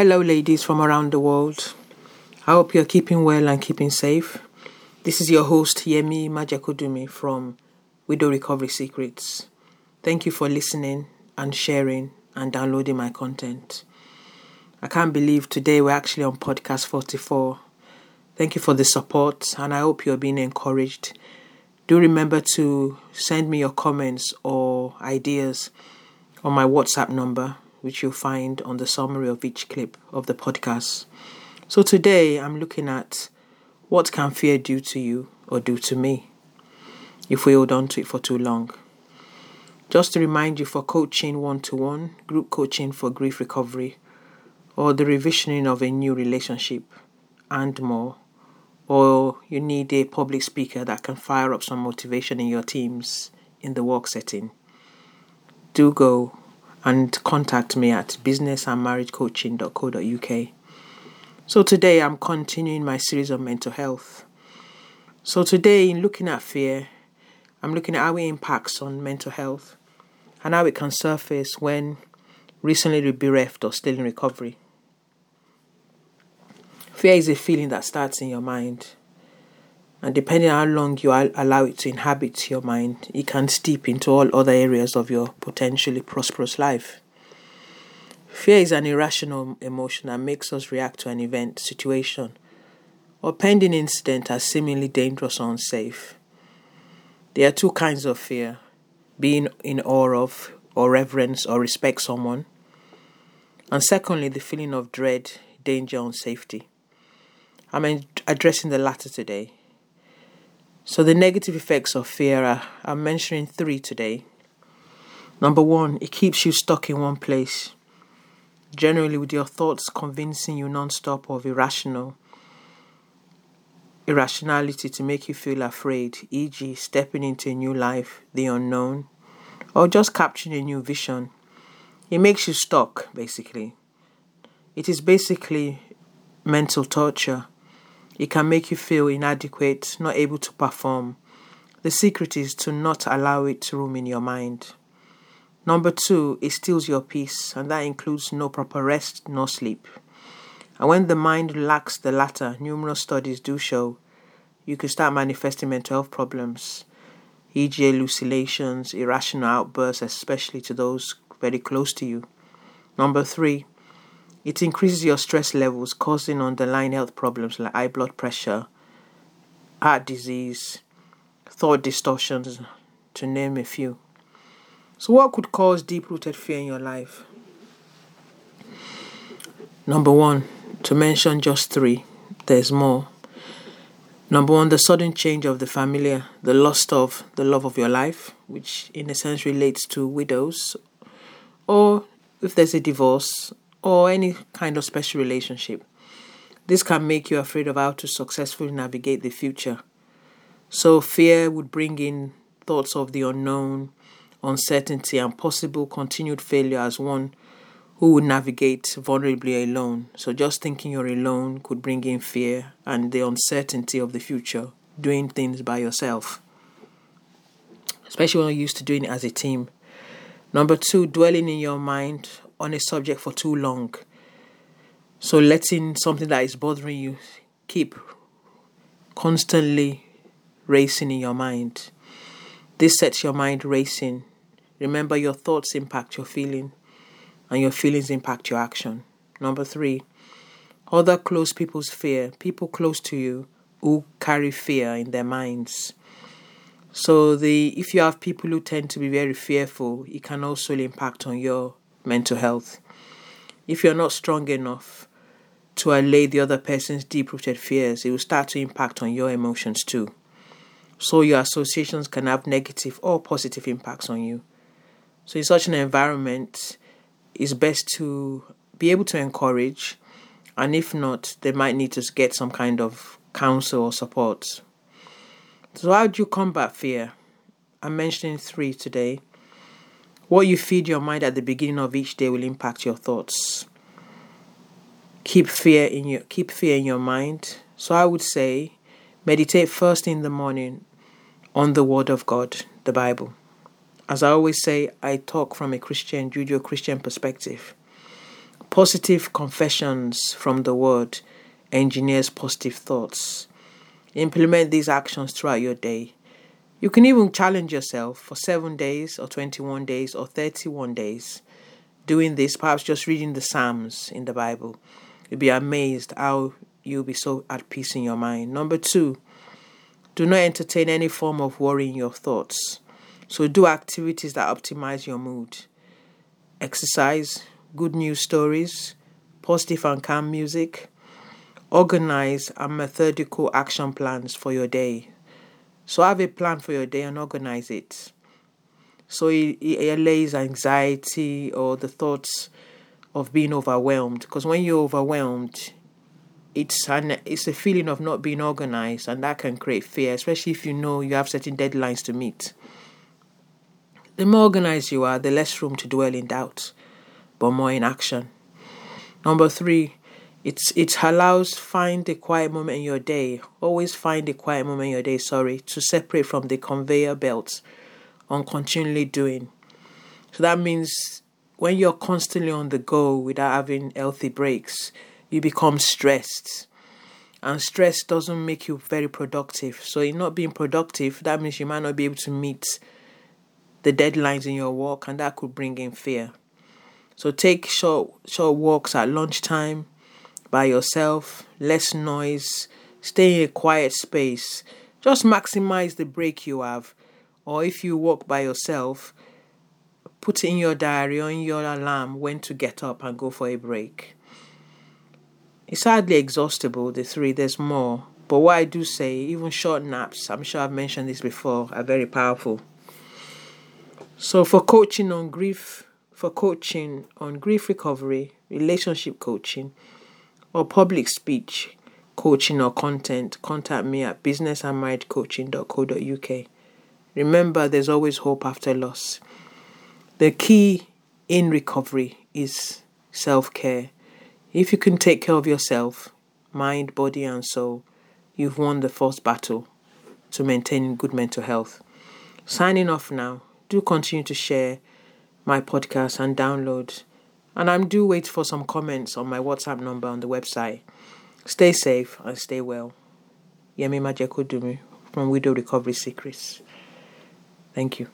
Hello, ladies from around the world. I hope you're keeping well and keeping safe. This is your host, Yemi Majekodunmi from Widow Recovery Secrets. Thank you for listening and sharing and downloading my content. I can't believe today we're actually on podcast 44. Thank you for the support, and I hope you're being encouraged. Do remember to send me your comments or ideas on my WhatsApp number which you'll find on the summary of each clip of the podcast. So today I'm looking at what can fear do to you or do to me if we hold on to it for too long. Just to remind you for coaching one to one, group coaching for grief recovery, or the revisioning of a new relationship, and more, or you need a public speaker that can fire up some motivation in your teams in the work setting, do go and contact me at businessandmarriagecoaching.co.uk. So today I'm continuing my series on mental health. So today in looking at fear, I'm looking at how it impacts on mental health and how it can surface when recently bereft or still in recovery. Fear is a feeling that starts in your mind. And depending on how long you allow it to inhabit your mind, it can steep into all other areas of your potentially prosperous life. Fear is an irrational emotion that makes us react to an event, situation, or pending incident as seemingly dangerous or unsafe. There are two kinds of fear being in awe of, or reverence, or respect someone, and secondly, the feeling of dread, danger, and safety. I'm addressing the latter today. So, the negative effects of fear are, I'm mentioning three today. Number one, it keeps you stuck in one place, generally with your thoughts convincing you non-stop of irrational irrationality to make you feel afraid, e.g., stepping into a new life, the unknown, or just capturing a new vision. It makes you stuck, basically. It is basically mental torture it can make you feel inadequate, not able to perform. The secret is to not allow it to roam in your mind. Number two, it steals your peace, and that includes no proper rest nor sleep. And when the mind lacks the latter, numerous studies do show you can start manifesting mental health problems, e.g., hallucinations, irrational outbursts, especially to those very close to you. Number three, it increases your stress levels, causing underlying health problems like high blood pressure, heart disease, thought distortions, to name a few. So, what could cause deep rooted fear in your life? Number one, to mention just three, there's more. Number one, the sudden change of the familiar, the loss of the love of your life, which in a sense relates to widows, or if there's a divorce, or any kind of special relationship. This can make you afraid of how to successfully navigate the future. So, fear would bring in thoughts of the unknown, uncertainty, and possible continued failure as one who would navigate vulnerably alone. So, just thinking you're alone could bring in fear and the uncertainty of the future, doing things by yourself, especially when you're used to doing it as a team. Number two, dwelling in your mind on a subject for too long. So letting something that is bothering you keep constantly racing in your mind. This sets your mind racing. Remember, your thoughts impact your feeling, and your feelings impact your action. Number three, other close people's fear. People close to you who carry fear in their minds. So the if you have people who tend to be very fearful, it can also impact on your mental health. If you're not strong enough to allay the other person's deep rooted fears, it will start to impact on your emotions too. So your associations can have negative or positive impacts on you. So in such an environment, it's best to be able to encourage, and if not, they might need to get some kind of counsel or support. So how do you combat fear? I'm mentioning three today. What you feed your mind at the beginning of each day will impact your thoughts. Keep fear in your keep fear in your mind. So I would say meditate first in the morning on the word of God, the Bible. As I always say, I talk from a Christian, Judeo Christian perspective. Positive confessions from the word engineers positive thoughts. Implement these actions throughout your day. You can even challenge yourself for seven days, or 21 days, or 31 days. Doing this, perhaps just reading the Psalms in the Bible. You'll be amazed how you'll be so at peace in your mind. Number two, do not entertain any form of worry in your thoughts. So do activities that optimize your mood. Exercise, good news stories, positive and calm music. Organize and methodical action plans for your day. So have a plan for your day and organize it. So it, it allays anxiety or the thoughts of being overwhelmed. Because when you're overwhelmed, it's an it's a feeling of not being organized and that can create fear especially if you know you have certain deadlines to meet the more organized you are the less room to dwell in doubt but more in action number three it's it allows find a quiet moment in your day always find a quiet moment in your day sorry to separate from the conveyor belt on continually doing so that means when you're constantly on the go without having healthy breaks you become stressed. And stress doesn't make you very productive. So, in not being productive, that means you might not be able to meet the deadlines in your work, and that could bring in fear. So, take short, short walks at lunchtime by yourself, less noise, stay in a quiet space. Just maximize the break you have. Or if you walk by yourself, put in your diary or in your alarm when to get up and go for a break. It's hardly exhaustible, the three, there's more. But what I do say, even short naps, I'm sure I've mentioned this before, are very powerful. So, for coaching on grief, for coaching on grief recovery, relationship coaching, or public speech coaching or content, contact me at businessandmarriagecoaching.co.uk. Remember, there's always hope after loss. The key in recovery is self care if you can take care of yourself, mind, body, and soul, you've won the first battle to maintain good mental health. Signing off now. Do continue to share my podcast and download. And I'm do wait for some comments on my WhatsApp number on the website. Stay safe and stay well. Yemi Majekodunmi from Widow Recovery Secrets. Thank you.